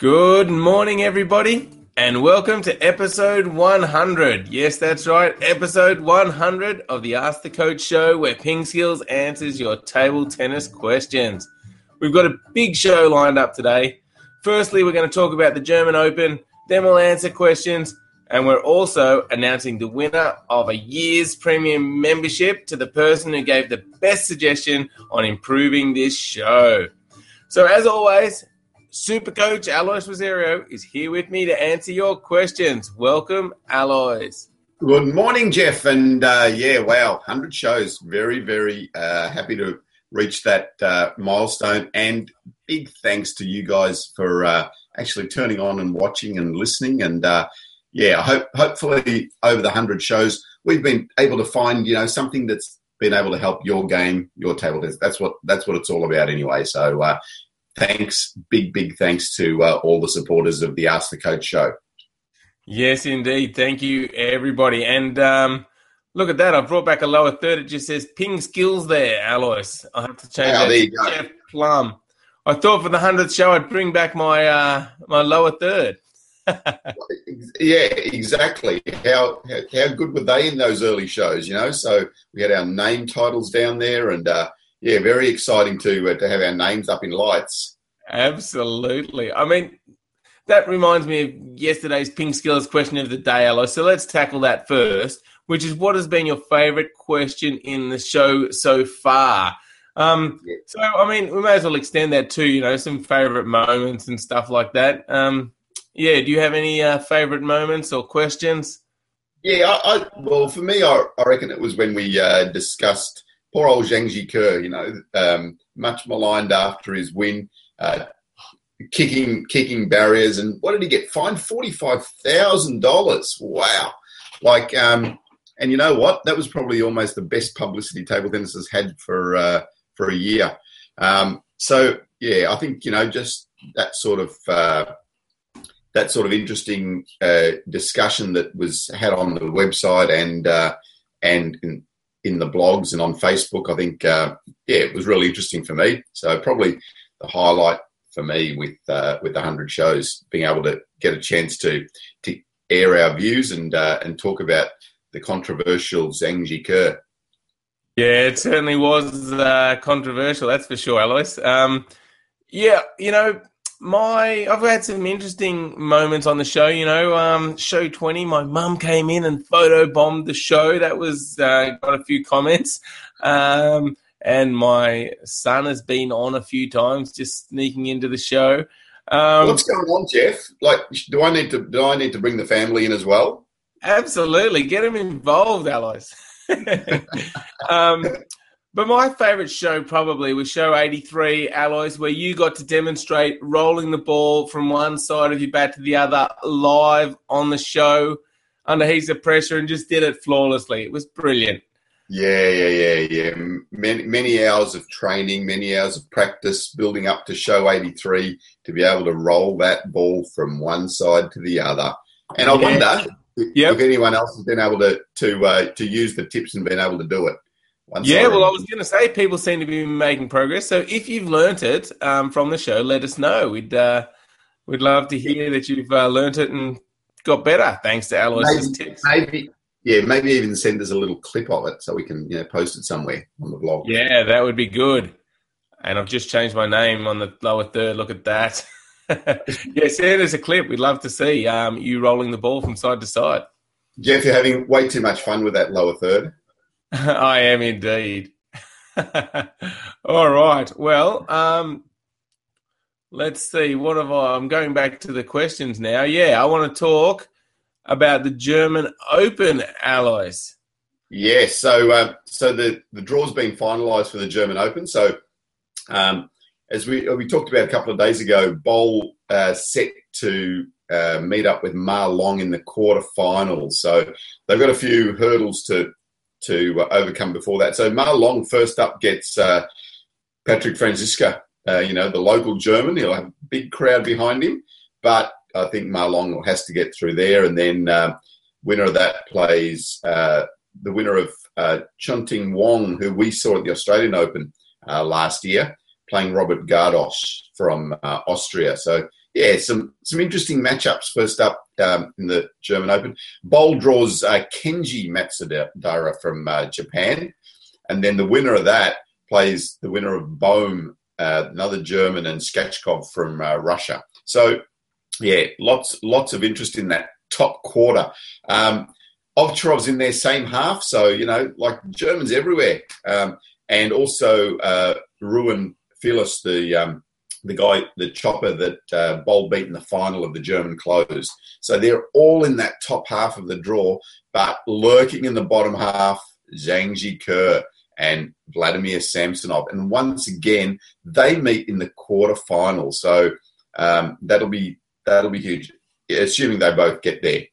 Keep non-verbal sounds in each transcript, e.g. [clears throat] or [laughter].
Good morning, everybody, and welcome to episode 100. Yes, that's right, episode 100 of the Ask the Coach show where Ping Skills answers your table tennis questions. We've got a big show lined up today. Firstly, we're going to talk about the German Open, then we'll answer questions, and we're also announcing the winner of a year's premium membership to the person who gave the best suggestion on improving this show. So, as always, Super Coach Alois Rosario is here with me to answer your questions. Welcome, Alois. Good morning, Jeff. And uh, yeah, wow, 100 shows. Very, very uh, happy to reach that uh, milestone. And big thanks to you guys for uh, actually turning on and watching and listening. And uh, yeah, I hope hopefully over the 100 shows, we've been able to find, you know, something that's been able to help your game, your table. That's what that's what it's all about anyway. So uh, thanks, big, big thanks to uh, all the supporters of the Ask the Coach show. Yes, indeed. Thank you, everybody. And um, look at that. I brought back a lower third. It just says ping skills there, Alois. I have to change Oh, that there you go. Jeff Plumb. I thought for the 100th show I'd bring back my uh, my lower third. [laughs] Yeah, exactly. How, how how good were they in those early shows? You know, so we had our name titles down there, and uh, yeah, very exciting to uh, to have our names up in lights. Absolutely. I mean, that reminds me of yesterday's Ping Skills question of the day, Alois. So let's tackle that first, which is what has been your favorite question in the show so far? Um, Yeah. so, I mean, we may as well extend that to, you know, some favorite moments and stuff like that. Um, yeah, do you have any uh, favorite moments or questions? Yeah, I, I well for me, I, I reckon it was when we uh, discussed poor old Zhang Jike, you know, um, much maligned after his win, uh, kicking kicking barriers, and what did he get? Fined forty five thousand dollars. Wow! Like, um, and you know what? That was probably almost the best publicity table tennis has had for uh, for a year. Um, so yeah, I think you know just that sort of. Uh, that sort of interesting uh, discussion that was had on the website and uh, and in, in the blogs and on Facebook. I think uh, yeah, it was really interesting for me. So probably the highlight for me with uh, with the hundred shows, being able to get a chance to to air our views and uh, and talk about the controversial Zhang Jike. Yeah, it certainly was uh, controversial, that's for sure, Alois. Um, yeah, you know, my I've had some interesting moments on the show. You know, um, show twenty, my mum came in and photo bombed the show. That was uh, got a few comments, um, and my son has been on a few times, just sneaking into the show. Um, What's going on, Jeff? Like, do I need to do I need to bring the family in as well? Absolutely, get them involved, Alois. [laughs] um, but my favourite show probably was show 83, Alois, where you got to demonstrate rolling the ball from one side of your bat to the other live on the show under heaps of pressure and just did it flawlessly. It was brilliant. Yeah, yeah, yeah, yeah. Many, many hours of training, many hours of practice building up to show 83 to be able to roll that ball from one side to the other. And I Yeah. wonder if, Yep. if anyone else has been able to to uh, to use the tips and been able to do it. One Yeah, well, I was going to say people seem to be making progress. So if you've learnt it um, from the show, let us know. We'd uh, we'd love to hear that you've uh, learnt it and got better thanks to Alois's tips. maybe, yeah, maybe even send us a little clip of it so we can you know post it somewhere on the blog. Yeah, that would be good. And I've just changed my name on the lower third. Look at that. [laughs] yeah, send us a clip. We'd love to see um, you rolling the ball from side to side. Jeff, you're having way too much fun with that lower third. [laughs] I am indeed. [laughs] All right. Well, um, let's see. What have I? I'm going back to the questions now. Yeah, I want to talk about the German Open Alois. Yes. So, uh, so the the draw's been finalised for the German Open. So, um, as we we talked about a couple of days ago, Boll uh, set to uh, meet up with Ma Long in the quarterfinals. So they've got a few hurdles to to uh, overcome before that. So Ma Long first up gets uh, Patrick Franziska. Uh, you know, the local German. He'll have a big crowd behind him, but I think Ma Long has to get through there, and then winner of that plays the winner of uh, Chun Ting Wong, who we saw at the Australian Open uh, last year, playing Robert Gardos from uh, Austria. So yeah, some some interesting matchups. First up um, in the German Open, Boll draws uh, Kenji Matsudaira from uh, Japan, and then the winner of that plays the winner of Baum, uh, another German, and Skachkov from uh, Russia. So, yeah, lots lots of interest in that top quarter. Um, Ovcharov's in their same half, so you know, like Germans everywhere, um, and also uh, Ruwen Filus, the um, the guy, the chopper that uh, Boll beat in the final of the German close. So they're all in that top half of the draw, but lurking in the bottom half, Zhang Jike and Vladimir Samsonov. And once again, they meet in the quarterfinal. So um, that'll be that'll be huge, assuming they both get there.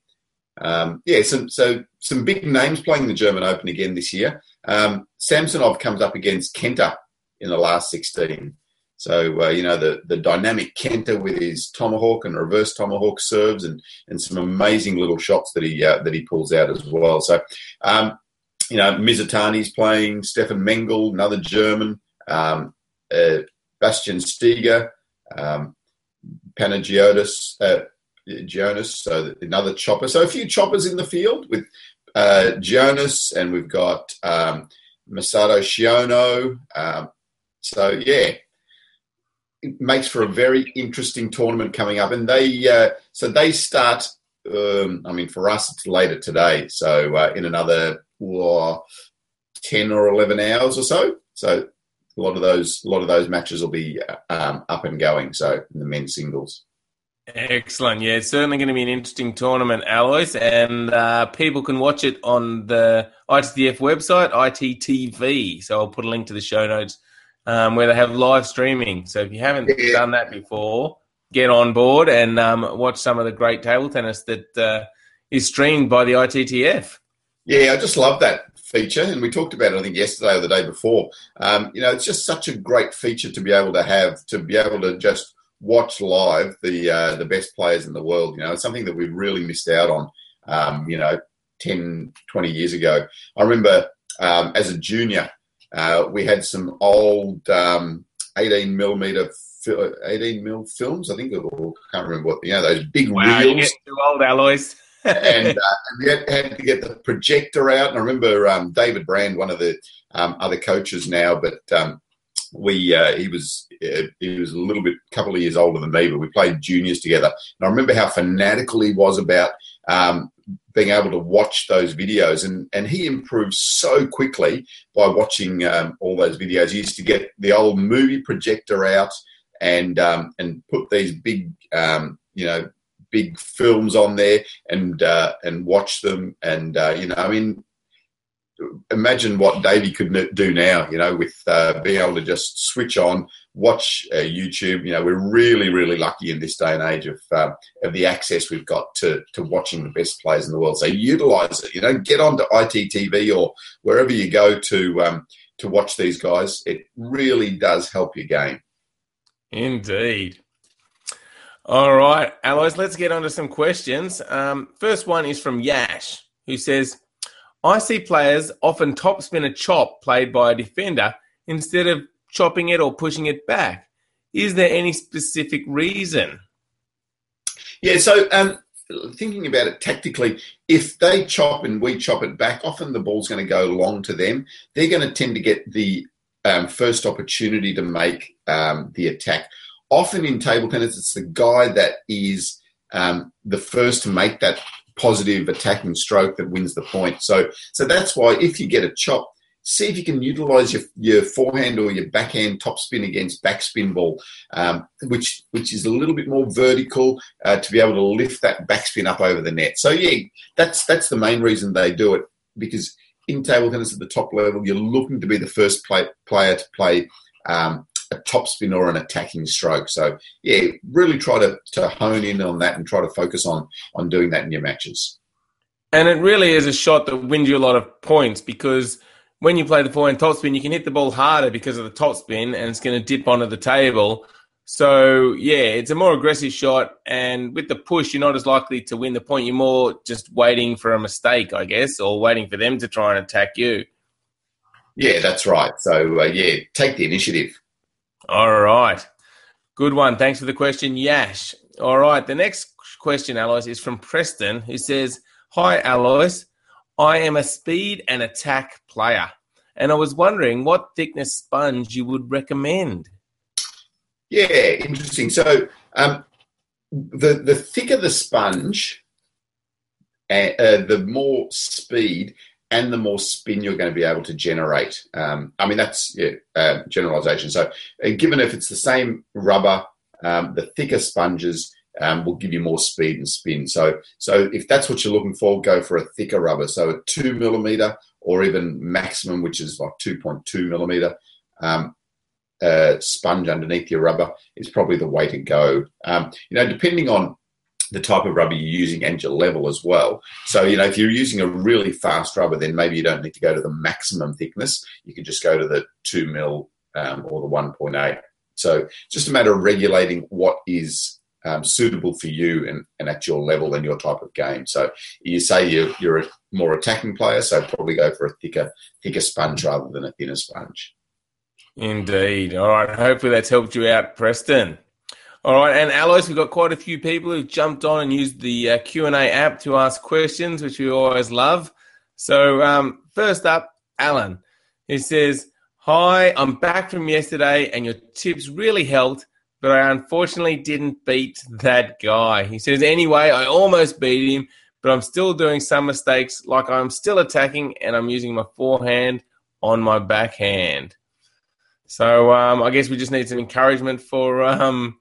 Um, yeah, some, so some big names playing the German Open again this year. Um, Samsonov comes up against Kenta in the last 16. So uh, you know the the dynamic Kenta with his tomahawk and reverse tomahawk serves and and some amazing little shots that he uh, that he pulls out as well. So um, you know Mizutani's playing Steffen Mengel, another German, um, uh, Bastian Steger, um, Panagiotis, uh, Gionis, so another chopper. So a few choppers in the field with uh, Gionis, and we've got um, Masato Shiono. Um, so yeah, it makes for a very interesting tournament coming up. And they uh, so they start. Um, I mean, for us, it's later today. So uh, in another oh, ten or eleven hours or so. So a lot of those a lot of those matches will be um, up and going. So in the men's singles. Excellent. Yeah, it's certainly going to be an interesting tournament, Alois, and uh, people can watch it on the ITTF website, ITTV. So I'll put a link to the show notes um, where they have live streaming. So if you haven't yeah. done that before, get on board and um, watch some of the great table tennis that uh, is streamed by the ITTF. Yeah, I just love that feature, and we talked about it I think yesterday or the day before. Um, you know, it's just such a great feature to be able to have to be able to just watch live the uh, the best players in the world. You know, it's something that we really missed out on. Um, you know, 10, 20 years ago. I remember um, as a junior, uh, we had some old um, 18 millimeter, 18 mil films. I think I can't remember what you know those big wow, reels. too old, Alois. [laughs] and, uh, we had, had, to get the projector out. And I remember um, David Brand, one of the um, other coaches now, but um, we uh, he was uh, he was a little bit, a couple of years older than me, but we played juniors together. And I remember how fanatical he was about um, being able to watch those videos. And, and he improved so quickly by watching um, all those videos. He used to get the old movie projector out and um, and put these big, um, you know, big films on there and uh, and watch them. And uh, you know, I mean, imagine what Davey could do now. You know, with uh, being able to just switch on watch uh, YouTube. You know, we're really, really lucky in this day and age of um, of the access we've got to to watching the best players in the world. So utilize it. You know, get onto ITTV or wherever you go to um, to watch these guys. It really does help your game. Indeed. All right, Alois, let's get on to some questions. Um, first one is from Yash, who says, I see players often topspin a chop played by a defender instead of chopping it or pushing it back. Is there any specific reason? Yeah, so um, thinking about it tactically, if they chop and we chop it back, often the ball's going to go long to them. They're going to tend to get the um, first opportunity to make um, the attack. Often in table tennis, it's the guy that is um, the first to make that positive attacking stroke that wins the point. So, so that's why if you get a chop, see if you can utilize your, your forehand or your backhand topspin against backspin ball, um, which which is a little bit more vertical uh, to be able to lift that backspin up over the net. So yeah, that's that's the main reason they do it because in table tennis at the top level, you're looking to be the first play, player to play um, a topspin or an attacking stroke. So yeah, really try to, to hone in on that and try to focus on on doing that in your matches. And it really is a shot that wins you a lot of points because when you play the forehand topspin, you can hit the ball harder because of the topspin, and it's going to dip onto the table. So yeah, it's a more aggressive shot, and with the push, you're not as likely to win the point. You're more just waiting for a mistake, I guess, or waiting for them to try and attack you. Yeah, that's right. So uh, yeah, take the initiative. All right. Good one. Thanks for the question, Yash. All right. The next question, Alois, is from Preston, who says, Hi, Alois. I am a speed and attack player, and I was wondering what thickness sponge you would recommend. Yeah, interesting. So, um, the the thicker the sponge, uh, uh, the more speed and the more spin you're going to be able to generate. Um, I mean, that's yeah, uh, generalization. So, given if it's the same rubber, um, the thicker sponges um, will give you more speed and spin. So, so if that's what you're looking for, go for a thicker rubber. So, a two millimeter or even maximum, which is like 2.2 millimeter. Um, uh, sponge underneath your rubber is probably the way to go. Um, you know, depending on the type of rubber you're using and your level as well. So, you know, if you're using a really fast rubber, then maybe you don't need to go to the maximum thickness. You can just go to the two mil um, or the 1.8. So, it's just a matter of regulating what is um, suitable for you and, and at your level and your type of game. So, you say you're, you're a more attacking player, so probably go for a thicker, thicker sponge rather than a thinner sponge. Indeed. All right. Hopefully that's helped you out, Preston. All right, and Alois, we've got quite a few people who've jumped on and used the uh, Q and A app to ask questions, which we always love. So um, first up, Alan, he says, "Hi, I'm back from yesterday, and your tips really helped, but I unfortunately didn't beat that guy." He says, "Anyway, I almost beat him, but I'm still doing some mistakes, like I'm still attacking and I'm using my forehand on my backhand." So um, I guess we just need some encouragement for, um,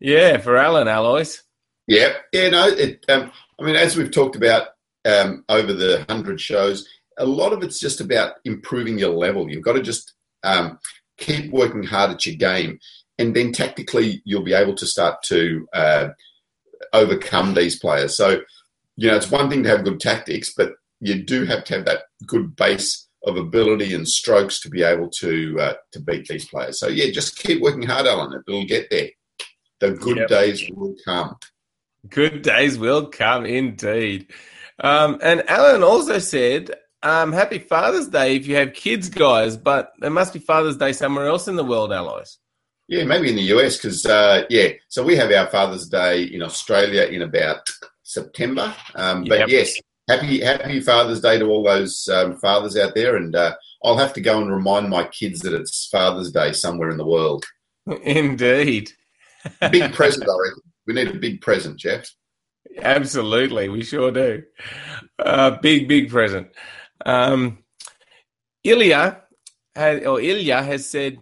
yeah, for Alan Alois. Yeah, yeah, no. It, um, I mean, as we've talked about um, over the hundred shows, a lot of it's just about improving your level. You've got to just um, keep working hard at your game, and then tactically you'll be able to start to uh, overcome these players. So, you know, it's one thing to have good tactics, but you do have to have that good base of ability and strokes to be able to uh, to beat these players. So yeah, just keep working hard, Alan. It'll get there. The good yep. days will come. Good days will come, indeed. Um, and Alan also said, um, "Happy Father's Day if you have kids, guys." But there must be Father's Day somewhere else in the world, Alois. Yeah, maybe in the US because uh, yeah. So we have our Father's Day in Australia in about September. Um, but yep. yes, happy Happy Father's Day to all those um, fathers out there, and uh, I'll have to go and remind my kids that it's Father's Day somewhere in the world. [laughs] Indeed, big present, I reckon. We need a big present, Jeff. Absolutely, we sure do. Uh, big, big present. Um, Ilya had, or Ilya has said,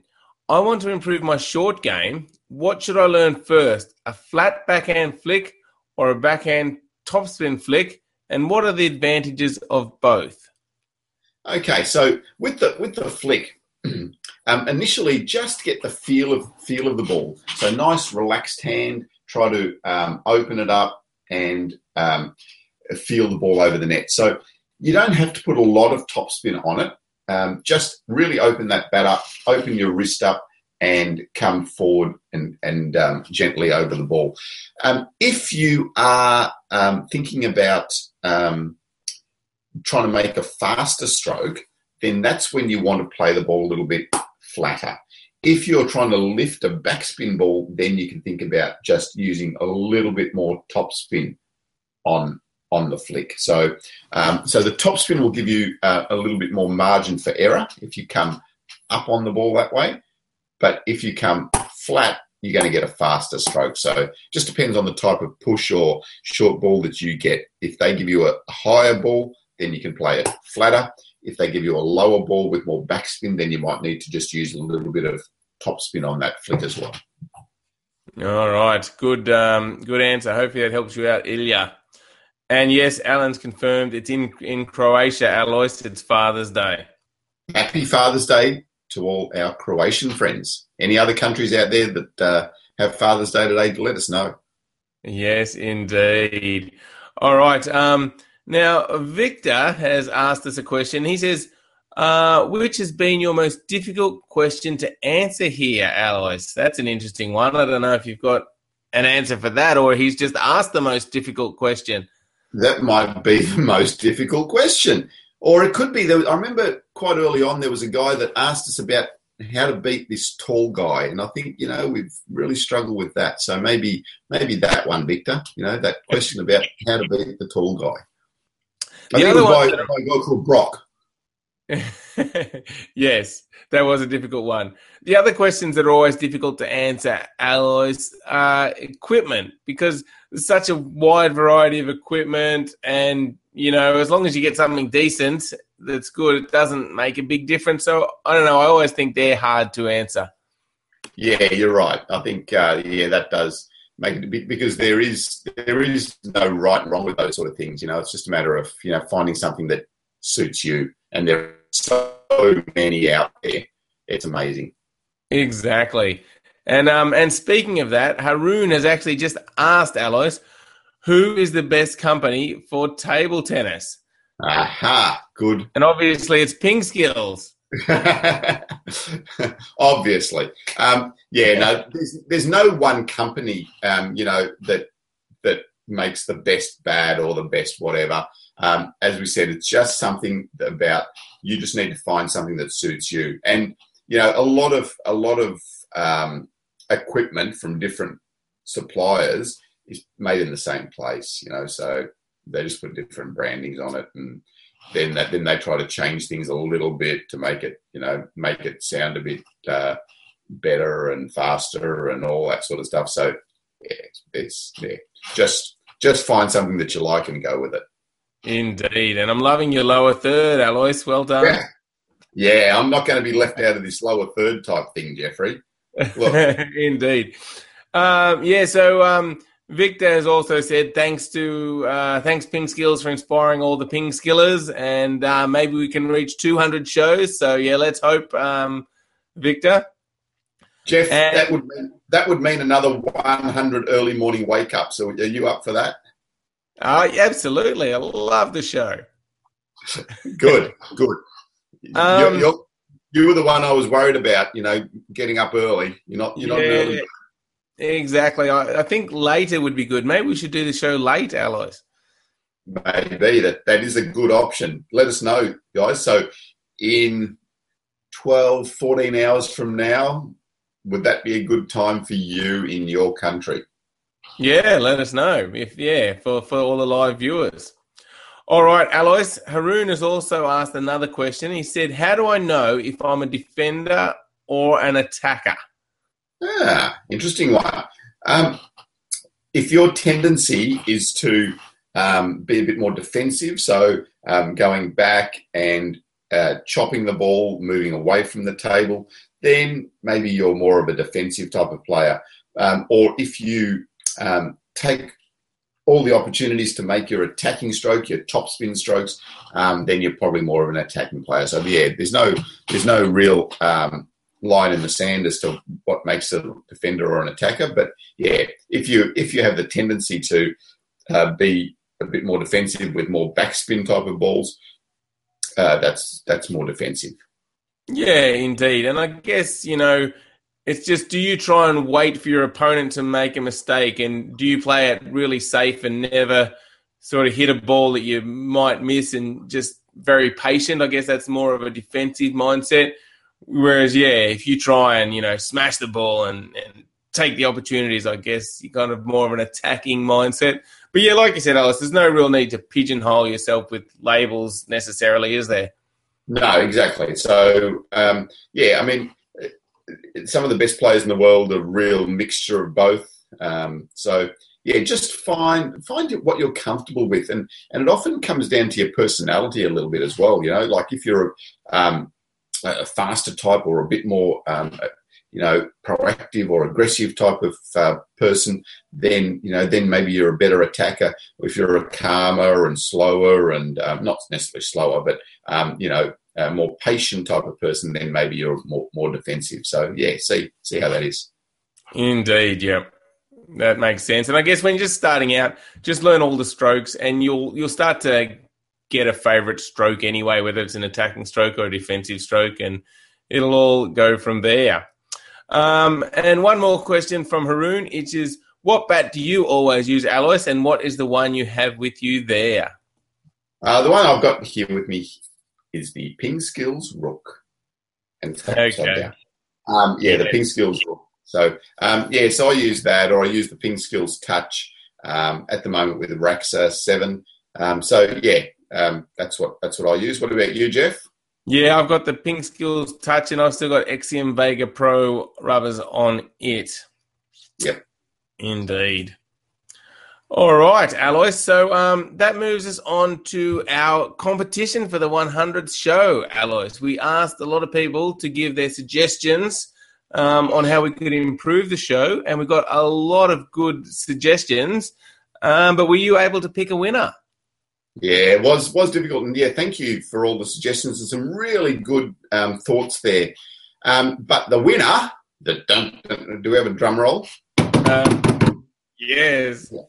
"I want to improve my short game. What should I learn first? A flat backhand flick or a backhand topspin flick?" and what are the advantages of both? Okay, so with the with the flick, [clears throat] um, initially just get the feel of feel of the ball. So nice, relaxed hand. Try to um, open it up and um, feel the ball over the net. So you don't have to put a lot of topspin on it. Um, just really open that bat up, open your wrist up, and come forward and, and um, gently over the ball. Um, if you are thinking about trying to make a faster stroke, then that's when you want to play the ball a little bit flatter. If you're trying to lift a backspin ball, then you can think about just using a little bit more top spin on on the flick. So, um, so the top spin will give you uh, a little bit more margin for error if you come up on the ball that way. But if you come flat, you're going to get a faster stroke. So just depends on the type of push or short ball that you get. If they give you a higher ball, then you can play it flatter. If they give you a lower ball with more backspin, then you might need to just use a little bit of top spin on that flick as well. All right, good, um, good answer. Hopefully that helps you out, Ilya. And yes, Alan's confirmed it's in in Croatia. Alois, it's Father's Day. Happy Father's Day to all our Croatian friends. Any other countries out there that uh, have Father's Day today, let us know. Yes, indeed. All right. Um, now, Victor has asked us a question. He says, uh, which has been your most difficult question to answer here, Alois? That's an interesting one. I don't know if you've got an answer for that or he's just asked the most difficult question. That might be [laughs] the most difficult question. Or it could be, I remember quite early on, there was a guy that asked us about how to beat this tall guy, and I think you know we've really struggled with that. So maybe maybe that one, Victor. You know that question about how to beat the tall guy. I The think it other was by, by a guy called Brock. [laughs] yes, that was a difficult one. The other questions that are always difficult to answer, Alois, are equipment because there's such a wide variety of equipment, and you know, as long as you get something decent that's good, it doesn't make a big difference. So I don't know. I always think they're hard to answer. Yeah, you're right. I think uh, yeah, that does make it because there is there is no right and wrong with those sort of things. You know, it's just a matter of you know finding something that suits you, and there are so many out there. It's amazing. Exactly. And um, and speaking of that, Haroon has actually just asked Alois, who is the best company for table tennis? Aha, good. And obviously, it's Ping Skills. [laughs] Obviously, um, yeah. No, there's, there's no one company, um, you know, that that makes the best bad or the best whatever. Um, as we said, it's just something about you just need to find something that suits you. And you know, a lot of a lot of um, equipment from different suppliers is made in the same place. You know, so they just put different brandings on it and then that, then they try to change things a little bit to make it you know make it sound a bit uh, better and faster and all that sort of stuff. So yeah, it's yeah, just just find something that you like and go with it. Indeed. And I'm loving your lower third, Alois. Well done. Yeah, yeah. I'm not going to be left out of this lower third type thing, Jeffrey. Look. [laughs] Indeed. Um, yeah, so um, Victor has also said thanks to uh, thanks Ping Skills for inspiring all the Ping Skillers, and uh, maybe we can reach 200 shows. So yeah, let's hope, um, Victor. Jeff, And- that would mean, that would mean another 100 early morning wake ups. So are you up for that? Uh, yeah, absolutely, I love the show. [laughs] Good, good. Um, you're, you're, you were the one I was worried about. You know, getting up early. You're not. You're not an early. Exactly. I, I think later would be good. Maybe we should do the show late, Alois. Maybe that that is a good option. Let us know, guys. So in 12, 14 hours from now, would that be a good time for you in your country? Yeah, let us know if yeah for for all the live viewers. All right, Alois. Haroon has also asked another question. He said, "How do I know if I'm a defender or an attacker?" Ah, interesting one. Um, if your tendency is to um, be a bit more defensive, so um, going back and uh, chopping the ball, moving away from the table, then maybe you're more of a defensive type of player. Um, or if you um, take all the opportunities to make your attacking stroke, your top spin strokes, um, then you're probably more of an attacking player. So yeah, there's no there's no real um, line in the sand as to what makes a defender or an attacker. But yeah, if you if you have the tendency to uh, be a bit more defensive with more backspin type of balls, uh, that's that's more defensive. Yeah, indeed. And I guess you know, it's just do you try and wait for your opponent to make a mistake, and do you play it really safe and never sort of hit a ball that you might miss, and just very patient? I guess that's more of a defensive mindset. Whereas, yeah, if you try and you know smash the ball and, and take the opportunities, I guess you're kind of more of an attacking mindset. But yeah, like you said, Alois, there's no real need to pigeonhole yourself with labels necessarily, is there? No, exactly. So um, yeah, I mean, some of the best players in the world are real mixture of both. Um, so yeah, just find find what you're comfortable with, and and it often comes down to your personality a little bit as well. You know, like if you're um, a faster type or a bit more. Um, you know, proactive or aggressive type of uh, person, then you know, then maybe you're a better attacker. If you're a calmer and slower, and um, not necessarily slower, but um, you know, a more patient type of person, then maybe you're more more defensive. So yeah, see see how that is. Indeed, yeah. That makes sense. And I guess when you're just starting out, just learn all the strokes and you'll you'll start to get a favorite stroke anyway, whether it's an attacking stroke or a defensive stroke, and it'll all go from there. Um, and one more question from Haroon, which is what bat do you always use, Alois, and what is the one you have with you there? Uh, the one I've got here with me is the Ping Skills Rook. And Okay. Um, yeah, the Ping Skills rule. So um, yeah, so I use that, or I use the Ping Skills Touch um, at the moment with the Raxa Seven. Um, so yeah, um, that's what that's what I use. What about you, Jeff? Yeah, I've got the Ping Skills Touch, and I've still got Exium Vega Pro rubbers on it. Yep, indeed. All right, Alois. So um, that moves us on to our competition for the 100th show, Alois. We asked a lot of people to give their suggestions um, on how we could improve the show, and we got a lot of good suggestions. Um, but were you able to pick a winner? Yeah, it was was difficult, and yeah, thank you for all the suggestions and some really good um, thoughts there. Um, but the winner, the dun, dun, do we have a drum roll? Um, yes. Yeah.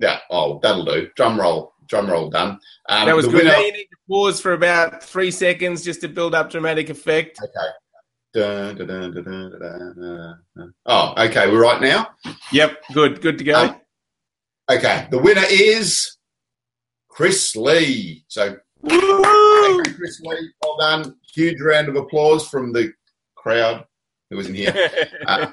yeah. Oh, that'll do. Drum roll. Drum roll done. Um, that was good. Winner... Now you need to pause for about three seconds just to build up dramatic effect. Okay. Dun, dun, dun, oh, okay. We're right now. Yep. Good. Good to go. Um, okay. The winner is Chris Lee. So, thank you, Chris Lee. Well done. Huge round of applause from the crowd who was in here. [laughs] Uh,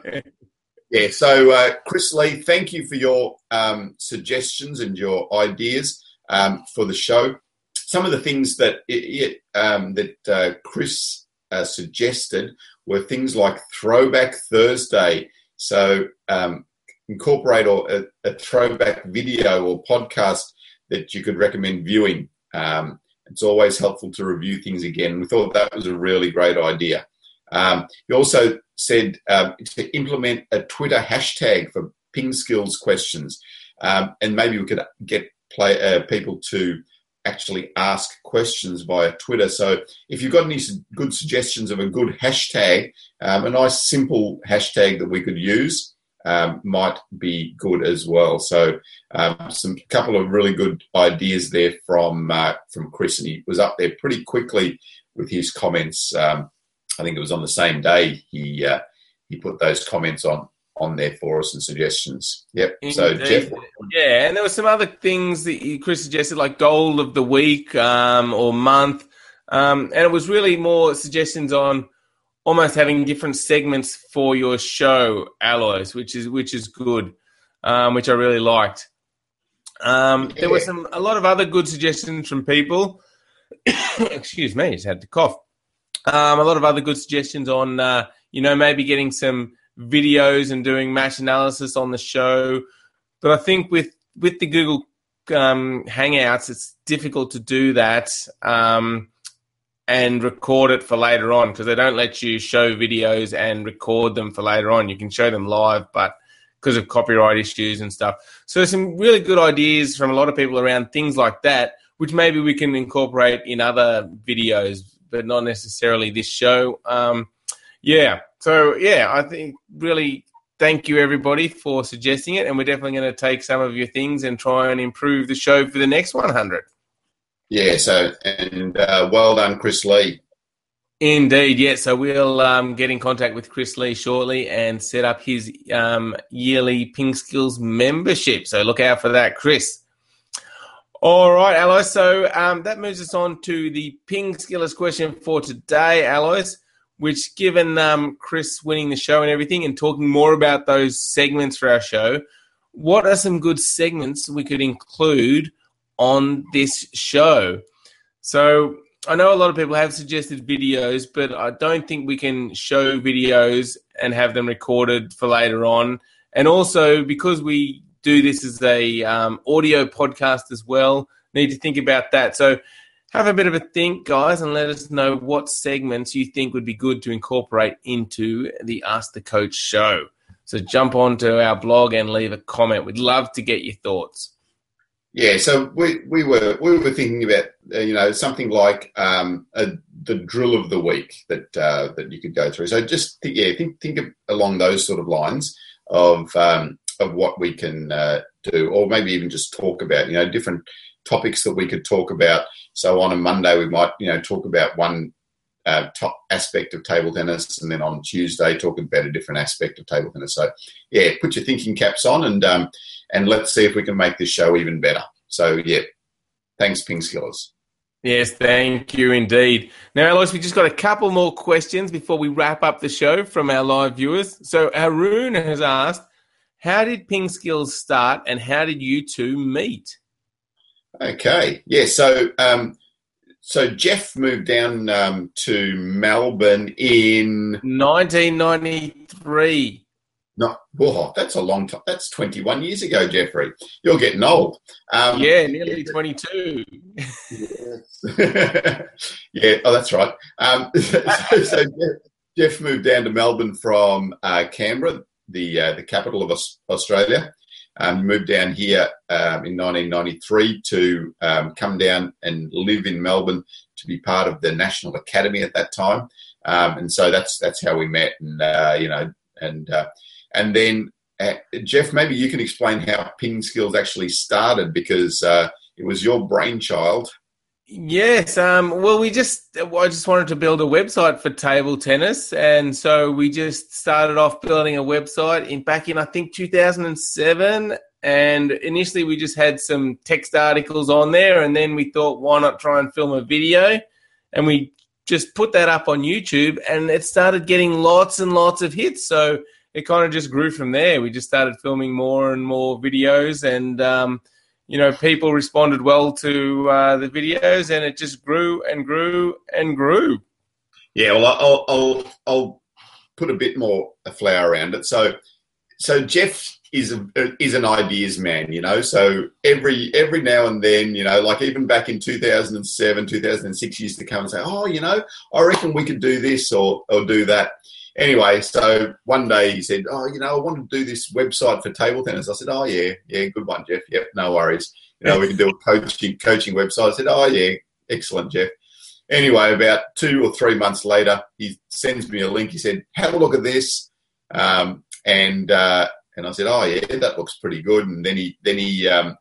yeah, so uh, Chris Lee, thank you for your um, suggestions and your ideas um, for the show. Some of the things that it, it, um, that uh, Chris uh, suggested were things like Throwback Thursday. So um, incorporate a, a, throwback video or podcast that you could recommend viewing. Um, it's always helpful to review things again. We thought that was a really great idea. Um, he also said uh, to implement a Twitter hashtag for ping skills questions, um, and maybe we could get play, uh, people to actually ask questions via Twitter. So if you've got any good suggestions of a good hashtag, um, a nice simple hashtag that we could use, um, might be good as well. So, um, some couple of really good ideas there from uh, from Chris, and he was up there pretty quickly with his comments. Um, I think it was on the same day he uh, he put those comments on on there for us and suggestions. Yep. Indeed. So Jeff, yeah, and there were some other things that Chris suggested, like goal of the week um, or month, um, and it was really more suggestions on almost having different segments for your show, Alois, which is which is good, um, which I really liked. Um. There were some a lot of other good suggestions from people. [coughs] Excuse me, just had to cough. Um, a lot of other good suggestions on, uh, you know, maybe getting some videos and doing match analysis on the show. But I think with with the Google um, Hangouts, it's difficult to do that. Um, and record it for later on because they don't let you show videos and record them for later on. You can show them live, but because of copyright issues and stuff. So some really good ideas from a lot of people around things like that, which maybe we can incorporate in other videos, but not necessarily this show. Um, yeah. So yeah, I think really thank you everybody for suggesting it, and we're definitely going to take some of your things and try and improve the show for the next 100. Yeah, so, and uh, well done, Chris Lee. Indeed, yeah. So we'll um, get in contact with Chris Lee shortly and set up his um, yearly Ping Skills membership. So look out for that, Chris. All right, Alois. So um, that moves us on to the Ping Skillers question for today, Alois. Which, given um, Chris winning the show and everything, and talking more about those segments for our show, what are some good segments we could include on this show. So I know a lot of people have suggested videos, but I don't think we can show videos and have them recorded for later on. And also, because we do this as a um, audio podcast as well, need to think about that. So have a bit of a think, guys, and let us know what segments you think would be good to incorporate into the Ask the Coach show. So jump onto our blog and leave a comment. We'd love to get your thoughts. Yeah, so we, we were we were thinking about uh, you know something like um, a, the drill of the week that uh, that you could go through. So just th- yeah, think think along those sort of lines of um, of what we can uh, do, or maybe even just talk about you know different topics that we could talk about. So on a Monday we might you know talk about one uh, top aspect of table tennis, and then on Tuesday talking about a different aspect of table tennis. So yeah, put your thinking caps on and. Um, and let's see if we can make this show even better. So, yeah, thanks, Ping Skillers. Yes, thank you indeed. Now, Alois, we just got a couple more questions before we wrap up the show from our live viewers. So, Haroon has asked, how did Ping Skills start and how did you two meet? Okay, yeah, so um, so Jeff moved down um, to Melbourne in 1993. No, oh, that's a long time. That's 21 years ago, Jeffrey. You're getting old. Um, yeah, nearly 22. [laughs] yeah, oh, that's right. Um, [laughs] so, so Jeff, Jeff, moved down to Melbourne from uh, Canberra, the uh, the capital of Australia. Um, moved down here um, in 1993 to um, come down and live in Melbourne to be part of the National Academy at that time. Um, and so that's that's how we met, and uh, you know, and uh, and then, uh, Jeff, maybe you can explain how Ping Skills actually started because uh, it was your brainchild. Yes. Um, well, we just I just wanted to build a website for table tennis, and so we just started off building a website in back in I think 2007. And initially, we just had some text articles on there, and then we thought, why not try and film a video? And we just put that up on YouTube, and it started getting lots and lots of hits. So it kind of just grew from there. We just started filming more and more videos, and um, you know, people responded well to uh, the videos, and it just grew and grew and grew. Yeah, well, I'll, I'll, I'll put a bit more a flower around it. So, so Jeff is a, is an ideas man, you know. So every every now and then, you know, like even back in 2007, 2006, he used to come and say, "Oh, you know, I reckon we could do this or or do that." Anyway, so one day he said, "Oh, you know, I want to do this website for table tennis." I said, "Oh yeah, yeah, good one, Jeff. Yep, no worries. You know, we can do a coaching coaching website." I said, "Oh yeah, excellent, Jeff." Anyway, about two or three months later, he sends me a link. He said, "Have a look at this," um, and uh, and I said, "Oh yeah, that looks pretty good." And then he then he um,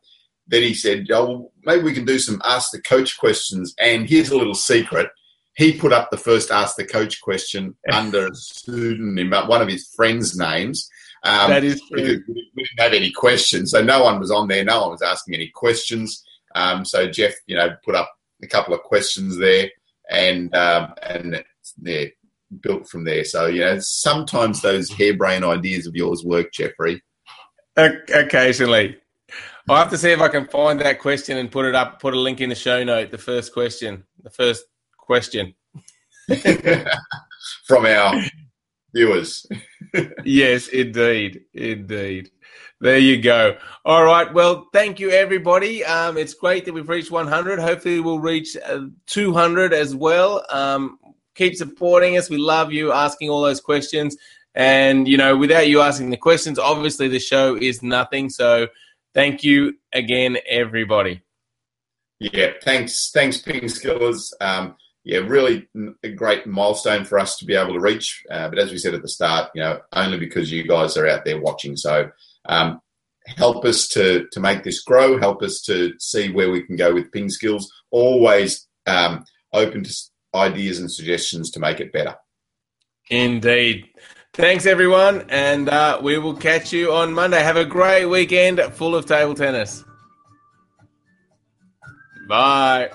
then he said, "Oh, maybe we can do some ask the coach questions." And here's a little secret he put up the first Ask the Coach question [laughs] under a pseudonym, one of his friends' names. Um, that is true. We didn't have any questions, so no one was on there. No one was asking any questions. Um, so Jeff, you know, put up a couple of questions there, and um, and yeah, built from there. So you know, sometimes those harebrained ideas of yours work, Jeffrey. Occasionally, I'll have to see if I can find that question and put it up. Put a link in the show note. The first question, the first question [laughs] from our viewers. [laughs] yes, indeed, indeed. There you go. All right. Well, thank you, everybody. Um, it's great that we've reached 100. Hopefully, we'll reach uh, 200 as well. Um, keep supporting us. We love you asking all those questions. And, you know, without you asking the questions, obviously the show is nothing. So thank you again, everybody. Yeah. Thanks. Thanks, Ping Skillers. Um, yeah, really a great milestone for us to be able to reach. Uh, but as we said at the start, you know, only because you guys are out there watching. So um, help us to to make this grow. Help us to see where we can go with ping skills. Always um, open to ideas and suggestions to make it better. Indeed. Thanks, everyone, and uh, we will catch you on Monday. Have a great weekend full of table tennis. Bye.